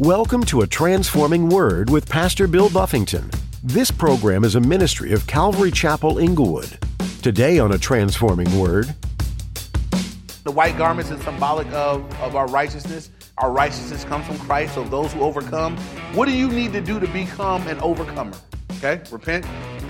Welcome to A Transforming Word with Pastor Bill Buffington. This program is a ministry of Calvary Chapel Inglewood. Today on A Transforming Word, The white garments is symbolic of, of our righteousness. Our righteousness comes from Christ. So those who overcome, what do you need to do to become an overcomer? Okay, repent.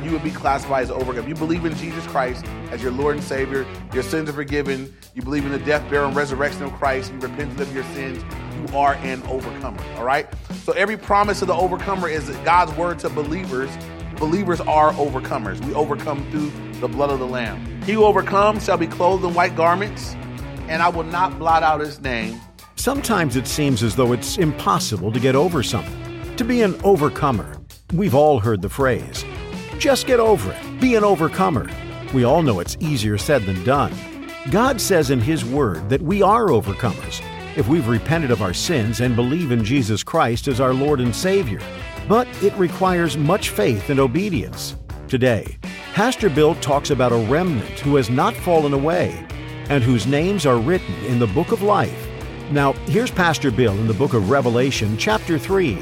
You would be classified as overcomer. You believe in Jesus Christ as your Lord and Savior. Your sins are forgiven. You believe in the death, burial, and resurrection of Christ. You repent of your sins. You are an overcomer. All right. So every promise of the overcomer is God's word to believers. Believers are overcomers. We overcome through the blood of the Lamb. He who overcomes shall be clothed in white garments, and I will not blot out his name. sometimes it seems as though it's impossible to get over something, to be an overcomer. We've all heard the phrase, just get over it, be an overcomer. We all know it's easier said than done. God says in His Word that we are overcomers if we've repented of our sins and believe in Jesus Christ as our Lord and Savior. But it requires much faith and obedience. Today, Pastor Bill talks about a remnant who has not fallen away and whose names are written in the book of life. Now, here's Pastor Bill in the book of Revelation, chapter 3,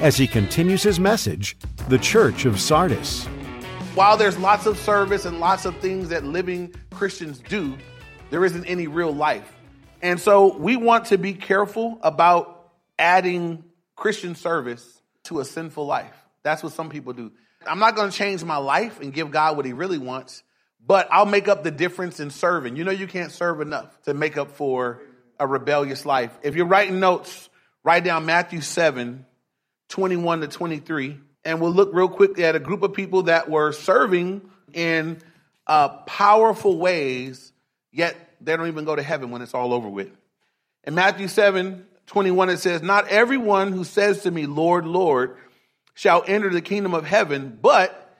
as he continues his message The Church of Sardis. While there's lots of service and lots of things that living Christians do, there isn't any real life. And so we want to be careful about adding Christian service to a sinful life. That's what some people do. I'm not going to change my life and give God what he really wants, but I'll make up the difference in serving. You know, you can't serve enough to make up for a rebellious life. If you're writing notes, write down Matthew 7, 21 to 23, and we'll look real quickly at a group of people that were serving in uh, powerful ways, yet they don't even go to heaven when it's all over with. In Matthew 7, 21, it says, Not everyone who says to me, Lord, Lord, shall enter the kingdom of heaven, but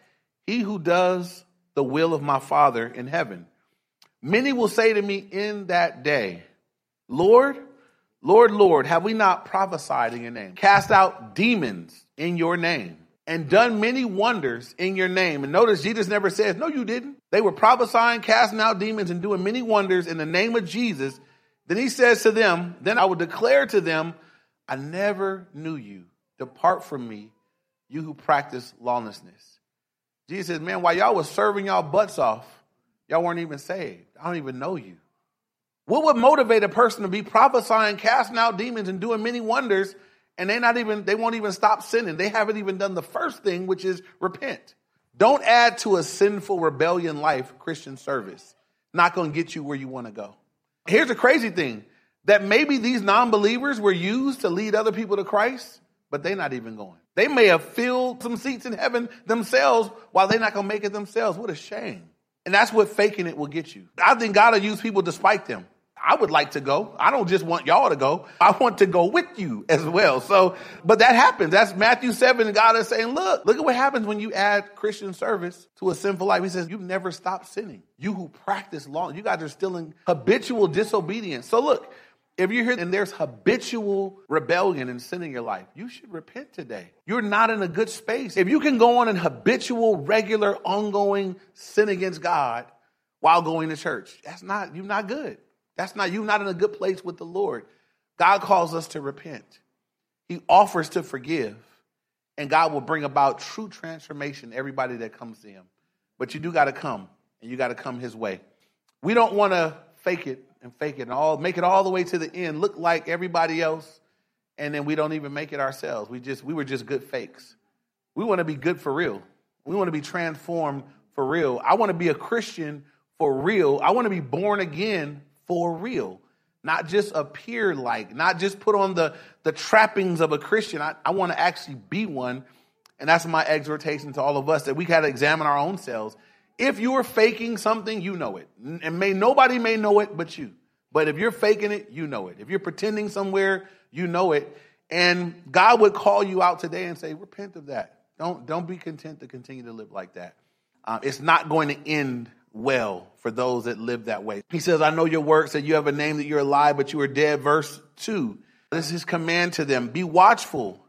he who does the will of my Father in heaven. Many will say to me in that day, Lord, Lord, Lord, have we not prophesied in your name, cast out demons in your name, and done many wonders in your name? And notice Jesus never says, No, you didn't. They were prophesying, casting out demons, and doing many wonders in the name of Jesus. Then he says to them, Then I will declare to them, I never knew you. Depart from me, you who practice lawlessness. Jesus says, Man, while y'all was serving y'all butts off, y'all weren't even saved. I don't even know you. What would motivate a person to be prophesying, casting out demons, and doing many wonders, and they not even they won't even stop sinning? They haven't even done the first thing, which is repent. Don't add to a sinful rebellion life Christian service. Not going to get you where you want to go. Here's the crazy thing that maybe these non-believers were used to lead other people to Christ, but they're not even going. They may have filled some seats in heaven themselves while they're not going to make it themselves. What a shame. And that's what faking it will get you. I think God will use people despite them. I would like to go. I don't just want y'all to go. I want to go with you as well. So, but that happens. That's Matthew 7. God is saying, look, look at what happens when you add Christian service to a sinful life. He says, you've never stopped sinning. You who practice law, you guys are still in habitual disobedience. So look, if you're here and there's habitual rebellion and sin in your life, you should repent today. You're not in a good space. If you can go on in habitual, regular, ongoing sin against God while going to church, that's not, you're not good. That's not, you're not in a good place with the Lord. God calls us to repent. He offers to forgive. And God will bring about true transformation everybody that comes to him. But you do got to come, and you got to come his way. We don't want to fake it and fake it and all make it all the way to the end, look like everybody else, and then we don't even make it ourselves. We just we were just good fakes. We want to be good for real. We want to be transformed for real. I want to be a Christian for real. I want to be born again for real. Not just appear like, not just put on the, the trappings of a Christian. I, I want to actually be one. And that's my exhortation to all of us that we got to examine our own selves. If you are faking something, you know it. And may nobody may know it but you. But if you're faking it, you know it. If you're pretending somewhere, you know it. And God would call you out today and say, repent of that. Don't, don't be content to continue to live like that. Uh, it's not going to end well for those that live that way. He says, I know your works, that you have a name that you're alive, but you are dead. Verse 2. This is his command to them. Be watchful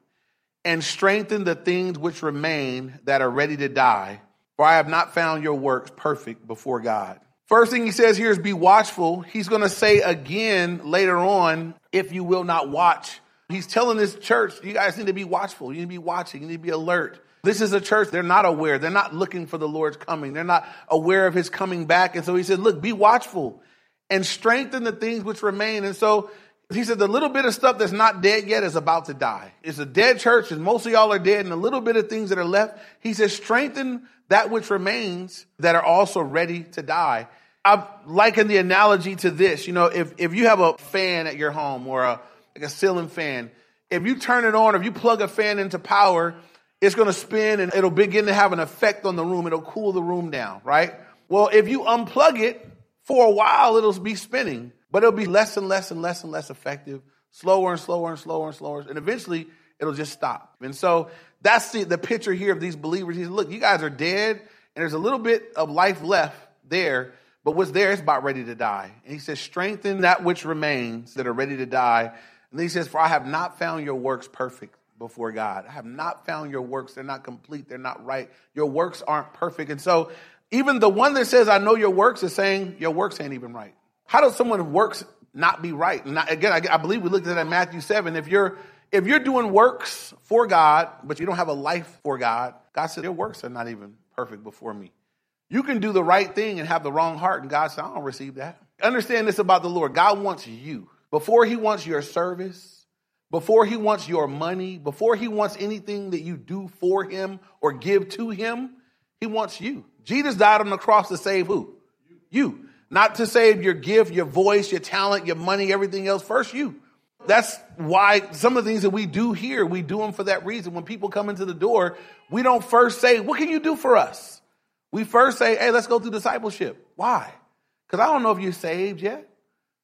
and strengthen the things which remain that are ready to die, for I have not found your works perfect before God. First thing he says here is be watchful. He's going to say again later on, if you will not watch, He's telling this church, you guys need to be watchful. You need to be watching. You need to be alert. This is a church, they're not aware. They're not looking for the Lord's coming. They're not aware of his coming back. And so he said, look, be watchful and strengthen the things which remain. And so he said, the little bit of stuff that's not dead yet is about to die. It's a dead church and most of y'all are dead and a little bit of things that are left. He says, strengthen that which remains that are also ready to die. I liken the analogy to this. You know, if, if you have a fan at your home or a, like a ceiling fan, if you turn it on, if you plug a fan into power, it's going to spin and it'll begin to have an effect on the room. It'll cool the room down, right? Well, if you unplug it for a while, it'll be spinning, but it'll be less and less and less and less effective, slower and slower and slower and slower. And eventually it'll just stop. And so that's the, the picture here of these believers. He says, look, you guys are dead and there's a little bit of life left there, but what's there is about ready to die. And he says, strengthen that which remains that are ready to die. And then he says, for I have not found your works perfect before God. I have not found your works. They're not complete. They're not right. Your works aren't perfect. And so even the one that says, I know your works is saying your works ain't even right. How does someone works not be right? And again, I, I believe we looked at that in Matthew 7. If you're if you're doing works for God, but you don't have a life for God, God said, Your works are not even perfect before me. You can do the right thing and have the wrong heart, and God said, I don't receive that. Understand this about the Lord God wants you. Before He wants your service, before He wants your money, before He wants anything that you do for Him or give to Him, He wants you. Jesus died on the cross to save who? You. Not to save your gift, your voice, your talent, your money, everything else. First, you. That's why some of the things that we do here, we do them for that reason. When people come into the door, we don't first say, What can you do for us? We first say, Hey, let's go through discipleship. Why? Because I don't know if you're saved yet.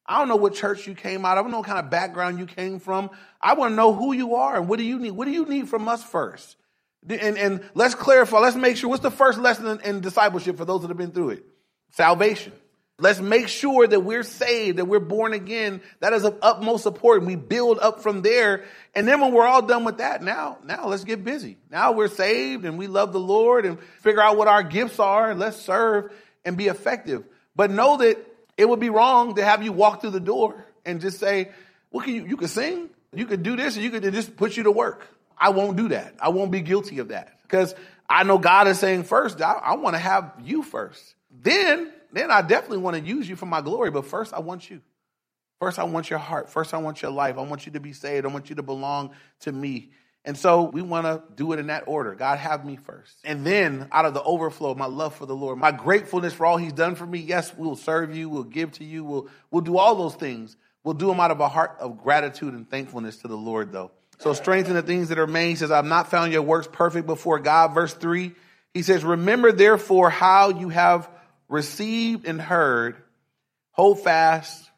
I don't know what church you came out of. I don't know what kind of background you came from. I want to know who you are and what do you need? What do you need from us first? And, and let's clarify, let's make sure what's the first lesson in, in discipleship for those that have been through it? Salvation. Let's make sure that we're saved, that we're born again. That is of utmost support. And we build up from there. And then when we're all done with that, now, now let's get busy. Now we're saved and we love the Lord and figure out what our gifts are and let's serve and be effective. But know that it would be wrong to have you walk through the door and just say, "What can you? You could sing, you could do this, and you could just put you to work." I won't do that. I won't be guilty of that because I know God is saying first, I, I want to have you first. Then then I definitely want to use you for my glory. But first, I want you. First, I want your heart. First, I want your life. I want you to be saved. I want you to belong to me. And so we want to do it in that order. God, have me first. And then, out of the overflow of my love for the Lord, my gratefulness for all He's done for me, yes, we'll serve you, we'll give to you, we'll, we'll do all those things. We'll do them out of a heart of gratitude and thankfulness to the Lord, though. So strengthen the things that are remain. He says, I've not found your works perfect before God. Verse 3, he says, Remember therefore how you have received and heard, hold fast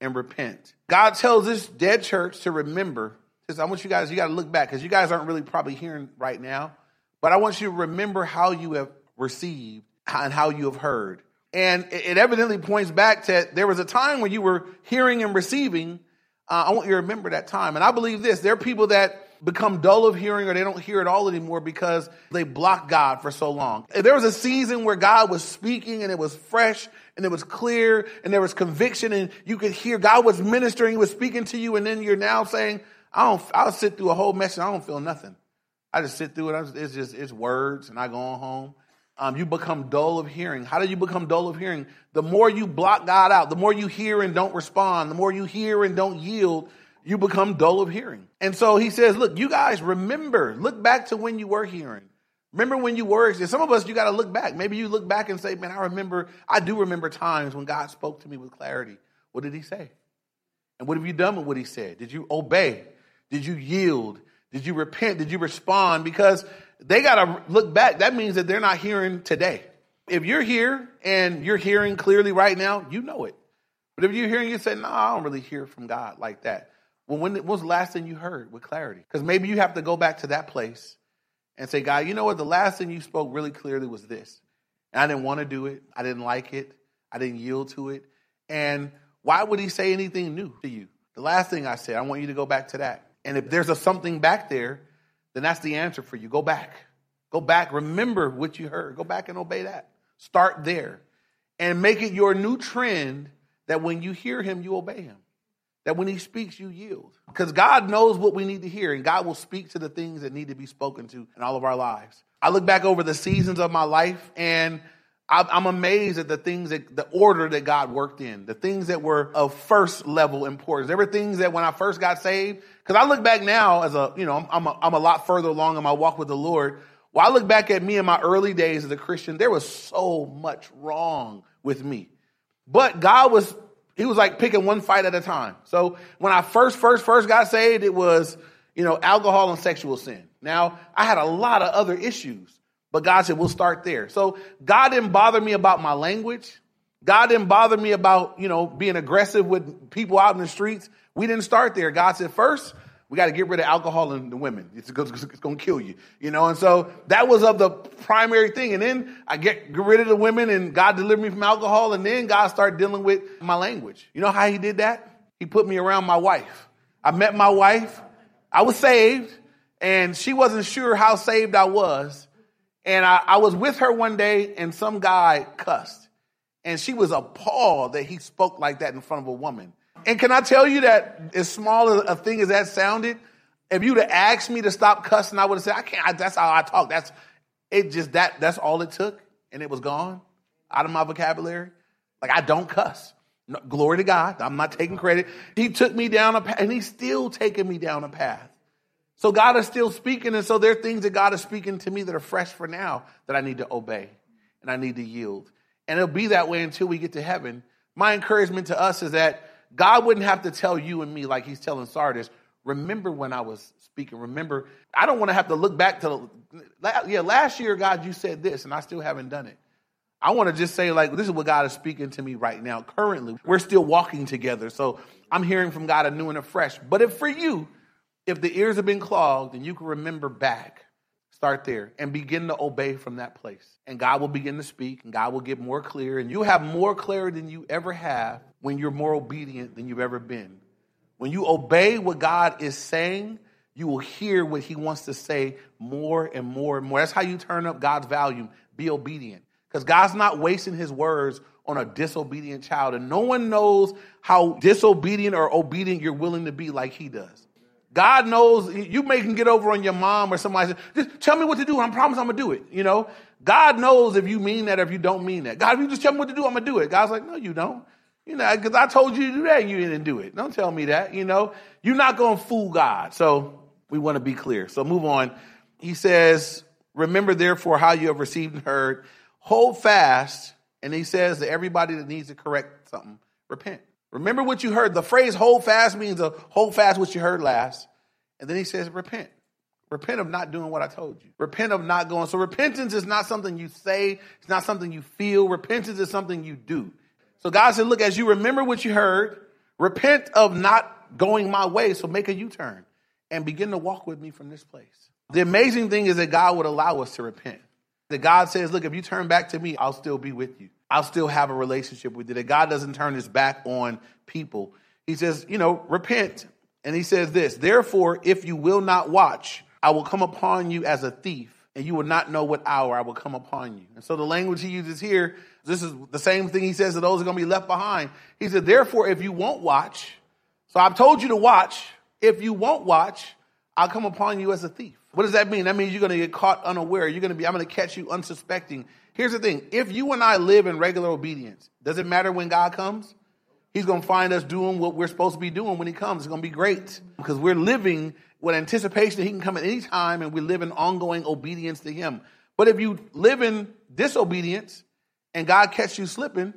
and repent. God tells this dead church to remember. Says, I want you guys, you got to look back because you guys aren't really probably hearing right now. But I want you to remember how you have received and how you have heard. And it evidently points back to there was a time when you were hearing and receiving. Uh, I want you to remember that time. And I believe this there are people that become dull of hearing or they don't hear at all anymore because they block God for so long. There was a season where God was speaking and it was fresh and it was clear and there was conviction and you could hear God was ministering, he was speaking to you, and then you're now saying, I don't, I'll sit through a whole message, I don't feel nothing. I just sit through it. It's just, it's words and I go on home. Um, you become dull of hearing. How do you become dull of hearing? The more you block God out, the more you hear and don't respond, the more you hear and don't yield, you become dull of hearing. And so he says, look, you guys remember, look back to when you were hearing. Remember when you were, some of us, you got to look back. Maybe you look back and say, man, I remember, I do remember times when God spoke to me with clarity. What did he say? And what have you done with what he said? Did you obey? Did you yield? Did you repent? Did you respond? Because they got to look back. That means that they're not hearing today. If you're here and you're hearing clearly right now, you know it. But if you're hearing, you say, no, I don't really hear from God like that. Well, when, when was the last thing you heard with clarity? Because maybe you have to go back to that place and say, God, you know what? The last thing you spoke really clearly was this. And I didn't want to do it. I didn't like it. I didn't yield to it. And why would he say anything new to you? The last thing I said, I want you to go back to that. And if there's a something back there, then that's the answer for you. Go back. Go back. Remember what you heard. Go back and obey that. Start there. And make it your new trend that when you hear him, you obey him. that when he speaks, you yield. Because God knows what we need to hear, and God will speak to the things that need to be spoken to in all of our lives. I look back over the seasons of my life, and I'm amazed at the things that the order that God worked in, the things that were of first level importance. There were things that when I first got saved, because I look back now as a, you know, I'm a, I'm a lot further along in my walk with the Lord. Well, I look back at me in my early days as a Christian, there was so much wrong with me. But God was he was like picking one fight at a time. So when I first, first, first got saved, it was, you know, alcohol and sexual sin. Now, I had a lot of other issues, but God said, we'll start there. So God didn't bother me about my language. God didn't bother me about, you know, being aggressive with people out in the streets. We didn't start there. God said, first, we got to get rid of alcohol and the women. It's, going to kill you, you know. And so that was of the primary thing. And then I get, get rid of the women, and God delivered me from alcohol. And then God started dealing with my language. You know how He did that? He put me around my wife. I met my wife. I was saved, and she wasn't sure how saved I was. And I, I was with her one day, and some guy cussed. And she was appalled that he spoke like that in front of a woman. And can I tell you that as small a thing as that sounded, if you'd have asked me to stop cussing, I would have said, I can't, I, that's how I talk. That's it just that that's all it took, and it was gone out of my vocabulary. Like I don't cuss. No, glory to God. I'm not taking credit. He took me down a path, and he's still taking me down a path. So God is still speaking, and so there are things that God is speaking to me that are fresh for now that I need to obey and I need to yield. And it'll be that way until we get to heaven. My encouragement to us is that God wouldn't have to tell you and me like he's telling Sardis, remember when I was speaking. Remember, I don't want to have to look back to, yeah, last year, God, you said this, and I still haven't done it. I want to just say, like, this is what God is speaking to me right now. Currently, we're still walking together. So I'm hearing from God anew and afresh. But if for you, if the ears have been clogged and you can remember back, start there and begin to obey from that place. And God will begin to speak and God will get more clear. And you have more clarity than you ever have when you're more obedient than you've ever been. When you obey what God is saying, you will hear what he wants to say more and more and more. That's how you turn up God's volume. Be obedient. Because God's not wasting his words on a disobedient child. And no one knows how disobedient or obedient you're willing to be like he does. God knows you may can get over on your mom or somebody. Just tell me what to do. I promise I'm gonna do it. You know, God knows if you mean that or if you don't mean that. God, if you just tell me what to do, I'm gonna do it. God's like, no, you don't. You know, because I told you to do that and you didn't do it. Don't tell me that. You know, you're not to fool God. So we want to be clear. So move on. He says, Remember therefore how you have received and heard, hold fast. And he says to everybody that needs to correct something, repent. Remember what you heard. The phrase hold fast means to hold fast what you heard last. And then he says, repent. Repent of not doing what I told you. Repent of not going. So repentance is not something you say, it's not something you feel. Repentance is something you do. So God said, look, as you remember what you heard, repent of not going my way. So make a U turn and begin to walk with me from this place. The amazing thing is that God would allow us to repent. That God says, look, if you turn back to me, I'll still be with you. I'll still have a relationship with you. That God doesn't turn his back on people. He says, you know, repent. And he says this, therefore, if you will not watch, I will come upon you as a thief, and you will not know what hour I will come upon you. And so the language he uses here this is the same thing he says to those who are going to be left behind. He said, therefore, if you won't watch, so I've told you to watch. If you won't watch, I'll come upon you as a thief. What does that mean? That means you're going to get caught unaware. You're going to be, I'm going to catch you unsuspecting. Here's the thing. If you and I live in regular obedience, does it matter when God comes? He's going to find us doing what we're supposed to be doing when he comes. It's going to be great because we're living with anticipation that he can come at any time and we live in ongoing obedience to him. But if you live in disobedience, and God catches you slipping,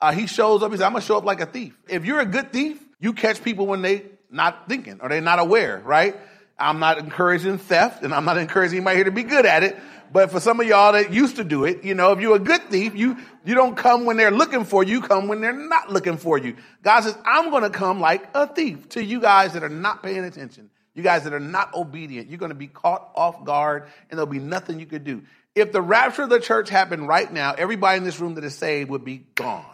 uh, he shows up. He says, I'm going to show up like a thief. If you're a good thief, you catch people when they're not thinking or they're not aware, right? I'm not encouraging theft and I'm not encouraging anybody here to be good at it. But for some of y'all that used to do it, you know, if you're a good thief, you, you don't come when they're looking for you, you come when they're not looking for you. God says, I'm going to come like a thief to you guys that are not paying attention. You guys that are not obedient, you're going to be caught off guard and there'll be nothing you could do. If the rapture of the church happened right now, everybody in this room that is saved would be gone.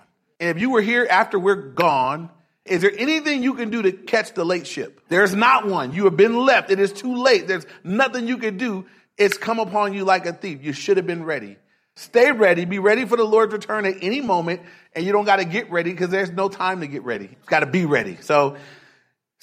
And if you were here after we're gone, is there anything you can do to catch the late ship? There's not one. You have been left. It is too late. There's nothing you can do. It's come upon you like a thief. You should have been ready. Stay ready. Be ready for the Lord's return at any moment. And you don't got to get ready because there's no time to get ready. You got to be ready. So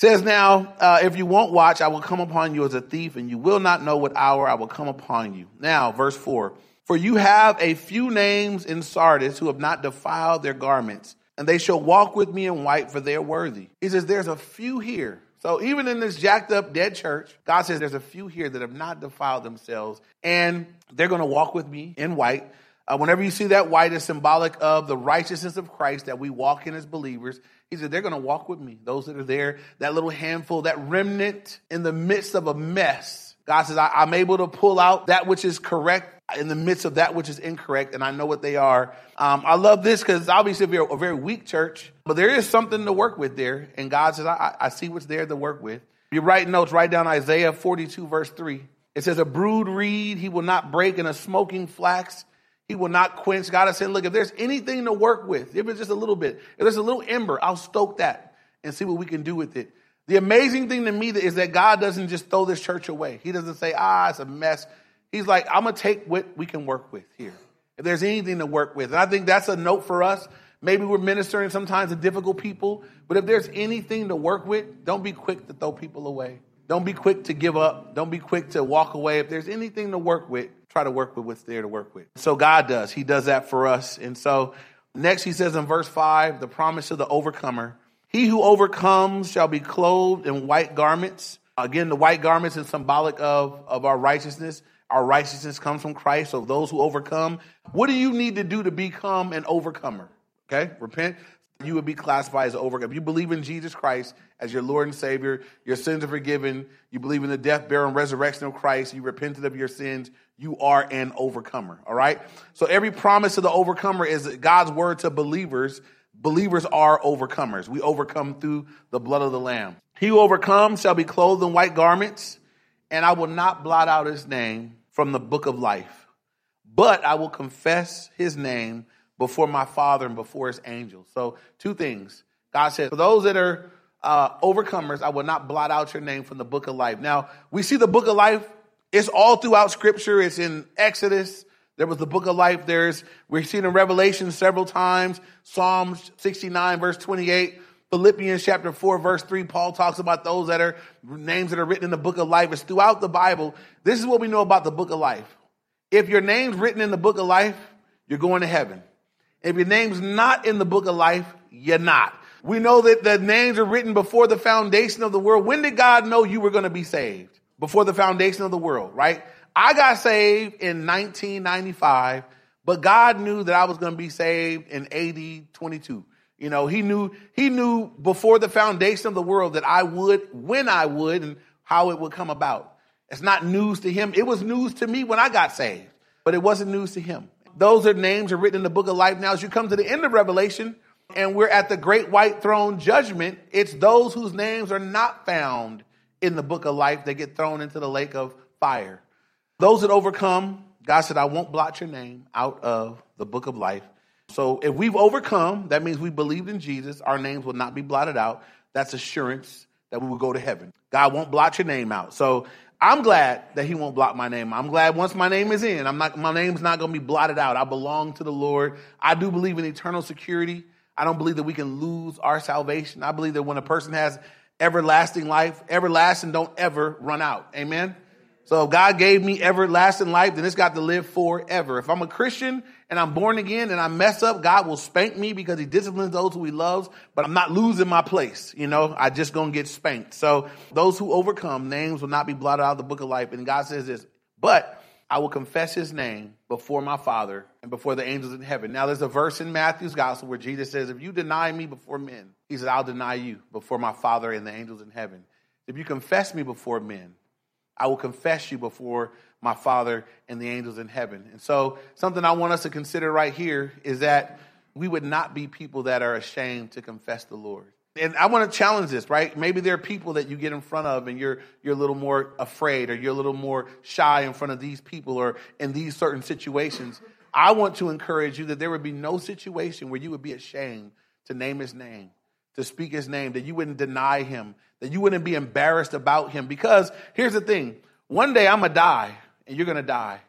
says now, uh, if you won't watch, I will come upon you as a thief, and you will not know what hour I will come upon you. Now, verse 4 For you have a few names in Sardis who have not defiled their garments, and they shall walk with me in white, for they are worthy. He says, There's a few here. So even in this jacked up dead church, God says there's a few here that have not defiled themselves, and they're going to walk with me in white. Uh, whenever you see that white is symbolic of the righteousness of Christ that we walk in as believers. He said, they're going to walk with me. Those that are there, that little handful, that remnant in the midst of a mess. God says, I, am able to pull out that which is correct in the midst of that which is incorrect, and I know what they are. Um, I love this because obviously we're a very weak church, but there is something to work with there. And God says, I, I see what's there to work with. You write notes, write down Isaiah 42, verse 3. It says, A brood reed he will not break, and a smoking flax he will not quench. God has said, look, if there's anything to work with, if it's just a little bit, if there's a little ember, I'll stoke that and see what we can do with it. The amazing thing to me is that God doesn't just throw this church away. He doesn't say, ah, it's a mess. He's like, I'm going to take what we can work with here. If there's anything to work with. And I think that's a note for us. Maybe we're ministering sometimes to difficult people, but if there's anything to work with, don't be quick to throw people away. Don't be quick to give up. Don't be quick to walk away. If there's anything to work with, try to work with what's there to work with. So God does. He does that for us. And so next he says in verse 5, the promise of the overcomer. He who overcomes shall be clothed in white garments. Again, the white garments is symbolic of, of our righteousness. Our righteousness comes from Christ. So those who overcome, what do you need to do to become an overcomer? Okay, repent you would be classified as an overcomer. If you believe in Jesus Christ as your Lord and Savior, your sins are forgiven, you believe in the death, burial, and resurrection of Christ, you repented of your sins, you are an overcomer. All right? So every promise of the overcomer is God's word to believers. Believers are overcomers. We overcome through the blood of the Lamb. He who overcomes shall be clothed in white garments, and I will not blot out his name from the book of life, but I will confess his name before my Father and before his angels. So, two things. God said, For those that are uh, overcomers, I will not blot out your name from the book of life. Now, we see the book of life, it's all throughout scripture. It's in Exodus. There was the book of life. There's, we've seen in Revelation several times, Psalms 69, verse 28. Philippians chapter 4, verse 3, Paul talks about those that are names that are written in the book of life. It's throughout the Bible. This is what we know about the book of life. If your name's written in the book of life, you're going to heaven. If your name's not in the book of life, you're not. We know that the names are written before the foundation of the world. When did God know you were going to be saved? Before the foundation of the world, right? I got saved in 1995, but God knew that I was going to be saved in AD 22. You know, he knew, he knew before the foundation of the world that I would, when I would, and how it would come about. It's not news to him. It was news to me when I got saved, but it wasn't news to him. Those are names are written in the book of life. Now, as you come to the end of Revelation, and we're at the great white throne judgment, it's those whose names are not found in the book of life that get thrown into the lake of fire. Those that overcome, God said, I won't blot your name out of the book of life. So if we've overcome, that means we believed in Jesus, our names will not be blotted out. That's assurance that we will go to heaven. God won't blot your name out. So I'm glad that he won't block my name. I'm glad once my name is in, I'm not, my name's not going to be blotted out. I belong to the Lord. I do believe in eternal security. I don't believe that we can lose our salvation. I believe that when a person has everlasting life, everlasting don't ever run out. Amen. So if God gave me everlasting life, then it's got to live forever. If I'm a Christian and I'm born again and I mess up, God will spank me because he disciplines those who he loves, but I'm not losing my place. You know, I just gonna get spanked. So those who overcome, names will not be blotted out of the book of life. And God says this, but I will confess his name before my Father and before the angels in heaven. Now, there's a verse in Matthew's gospel where Jesus says, If you deny me before men, he said, I'll deny you before my Father and the angels in heaven. If you confess me before men, I will confess you before my Father and the angels in heaven. And so, something I want us to consider right here is that we would not be people that are ashamed to confess the Lord. And I want to challenge this, right? Maybe there are people that you get in front of and you're you're a little more afraid or you're a little more shy in front of these people or in these certain situations. I want to encourage you that there would be no situation where you would be ashamed to name his name, to speak his name, that you wouldn't deny him, that you wouldn't be embarrassed about him. Because here's the thing one day I'm going to die and you're going to die.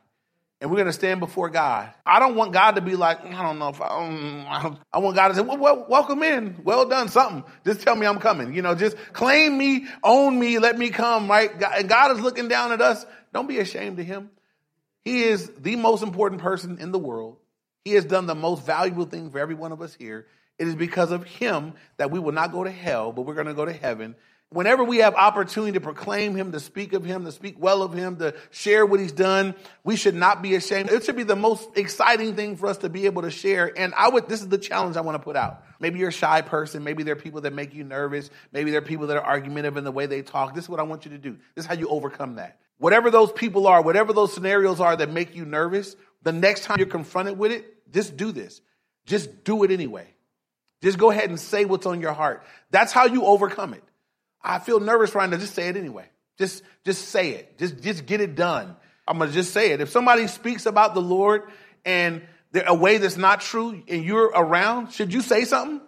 and we're going to stand before God. I don't want God to be like, I don't know if I, um, I want God to say, well, well, welcome in. Well done, something. Just tell me I'm coming. You know, just claim me, own me, let me come, right? And God is looking down at us. Don't be ashamed of him. He is the most important person in the world. He has done the most valuable thing for every one of us here. It is because of him that we will not go to hell, but we're going to go to heaven whenever we have opportunity to proclaim him, to speak of him, to speak well of him, to share what he's done, we should not be ashamed. It should be the most exciting thing for us to be able to share. And I would, this is the challenge I want to put out. Maybe you're a shy person. Maybe there are people that make you nervous. Maybe there are people that are argumentative in the way they talk. This is what I want you to do. This is how you overcome that. Whatever those people are, whatever those scenarios are that make you nervous, the next time you're confronted with it, just do this. Just do it anyway. Just go ahead and say what's on your heart. That's how you overcome it. I feel nervous right now. Just say it anyway. Just, just say it. Just, just get it done. I'm going to just say it. If somebody speaks about the Lord and there a way that's not true and you're around, should you say something?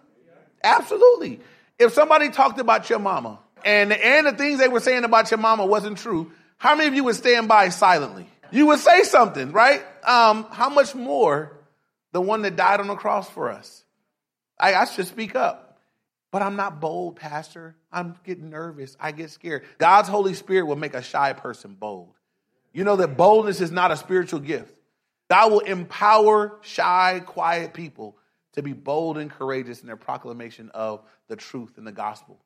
Absolutely. If somebody talked about your mama and, and the things they were saying about your mama wasn't true, how many of you would stand by silently? You would say something, right? Um, how much more the one that died on the cross for us? I, I should speak up. But I'm not bold, Pastor. I'm getting nervous. I get scared. God's Holy Spirit will make a shy person bold. You know that boldness is not a spiritual gift. God will empower shy, quiet people to be bold and courageous in their proclamation of the truth and the gospel.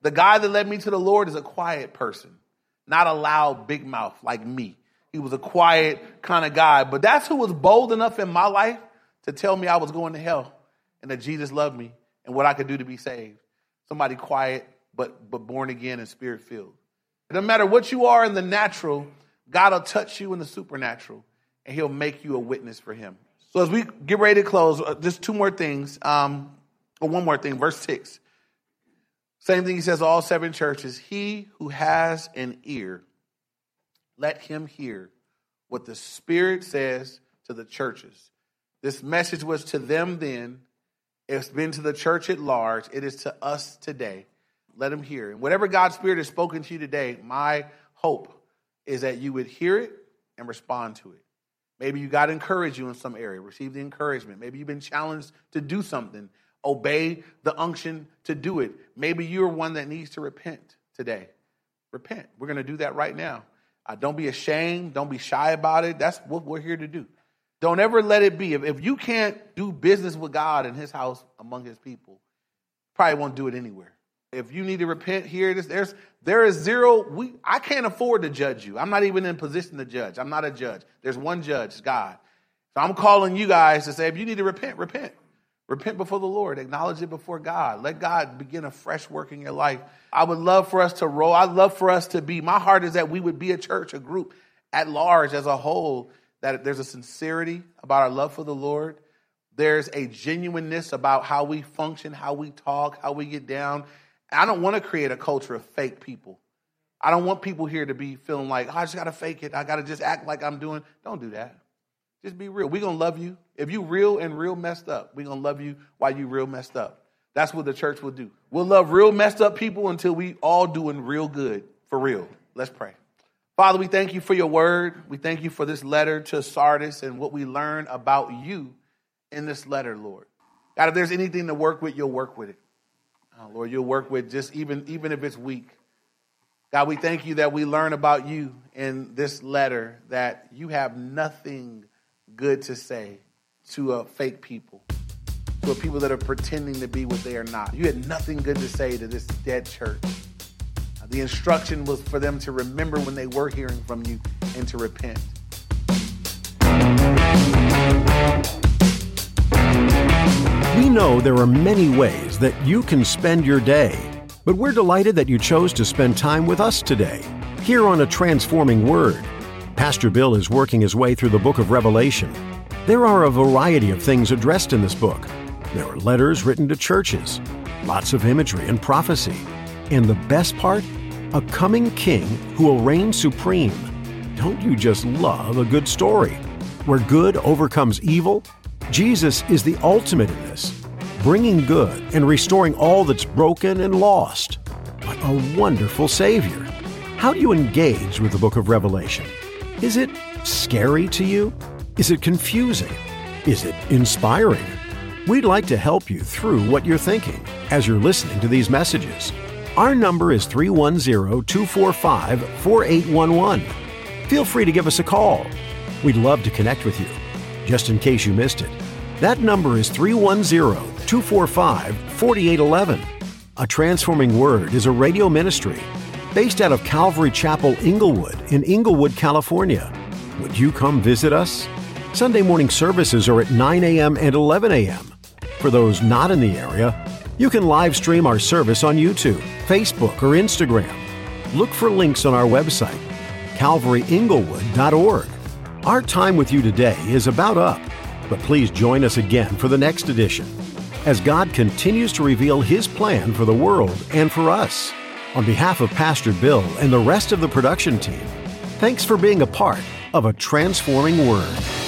The guy that led me to the Lord is a quiet person, not a loud, big mouth like me. He was a quiet kind of guy, but that's who was bold enough in my life to tell me I was going to hell and that Jesus loved me and what I could do to be saved. Somebody quiet, but, but born again and spirit filled. No matter what you are in the natural, God will touch you in the supernatural and he'll make you a witness for him. So as we get ready to close, uh, just two more things, um, or one more thing, verse six. Same thing he says all seven churches. He who has an ear, let him hear what the Spirit says to the churches. This message was to them then, it's been to the church at large. It is to us today. Let them hear. And whatever God's Spirit has spoken to you today, my hope is that you would hear it and respond to it. Maybe you got to encourage you in some area, receive the encouragement. Maybe you've been challenged to do something, obey the unction to do it. Maybe you're one that needs to repent today. Repent. We're going to do that right now. Uh, don't be ashamed. Don't be shy about it. That's what we're here to do. Don't ever let it be. If, if you can't do business with God in his house among his people, probably won't do it anywhere. If you need to repent here, there's there is zero. We I can't afford to judge you. I'm not even in position to judge. I'm not a judge. There's one judge, God. So I'm calling you guys to say, if you need to repent, repent. Repent before the Lord. Acknowledge it before God. Let God begin a fresh work in your life. I would love for us to roll. I'd love for us to be. My heart is that we would be a church, a group at large as a whole that there's a sincerity about our love for the Lord. There's a genuineness about how we function, how we talk, how we get down. I don't want to create a culture of fake people. I don't want people here to be feeling like, oh, I just got to fake it. I got to just act like I'm doing. Don't do that. Just be real. We're going to love you. If you real and real messed up, we're going to love you while you real messed up. That's what the church will do. We'll love real messed up people until we all doing real good for real. Let's pray. Father, we thank you for your word. We thank you for this letter to Sardis and what we learn about you in this letter, Lord. God, if there's anything to work with, you'll work with it. Oh, Lord, you'll work with just even, even if it's weak. God, we thank you that we learn about you in this letter, that you have nothing good to say to a fake people, to a people that are pretending to be what they are not. You had nothing good to say to this dead church. The instruction was for them to remember when they were hearing from you and to repent. We know there are many ways that you can spend your day, but we're delighted that you chose to spend time with us today, here on A Transforming Word. Pastor Bill is working his way through the book of Revelation. There are a variety of things addressed in this book. There are letters written to churches, lots of imagery and prophecy. And the best part? a coming king who will reign supreme. Don't you just love a good story? Where good overcomes evil? Jesus is the ultimate in this, bringing good and restoring all that's broken and lost. What a wonderful Savior! How do you engage with the book of Revelation? Is it scary to you? Is it confusing? Is it inspiring? We'd like to help you through what you're thinking as you're listening to these messages. Our number is 310 245 4811. Feel free to give us a call. We'd love to connect with you. Just in case you missed it, that number is 310 245 4811. A Transforming Word is a radio ministry based out of Calvary Chapel, Inglewood, in Inglewood, California. Would you come visit us? Sunday morning services are at 9 a.m. and 11 a.m. For those not in the area, you can live stream our service on YouTube, Facebook, or Instagram. Look for links on our website, calvaryinglewood.org. Our time with you today is about up, but please join us again for the next edition as God continues to reveal His plan for the world and for us. On behalf of Pastor Bill and the rest of the production team, thanks for being a part of a transforming word.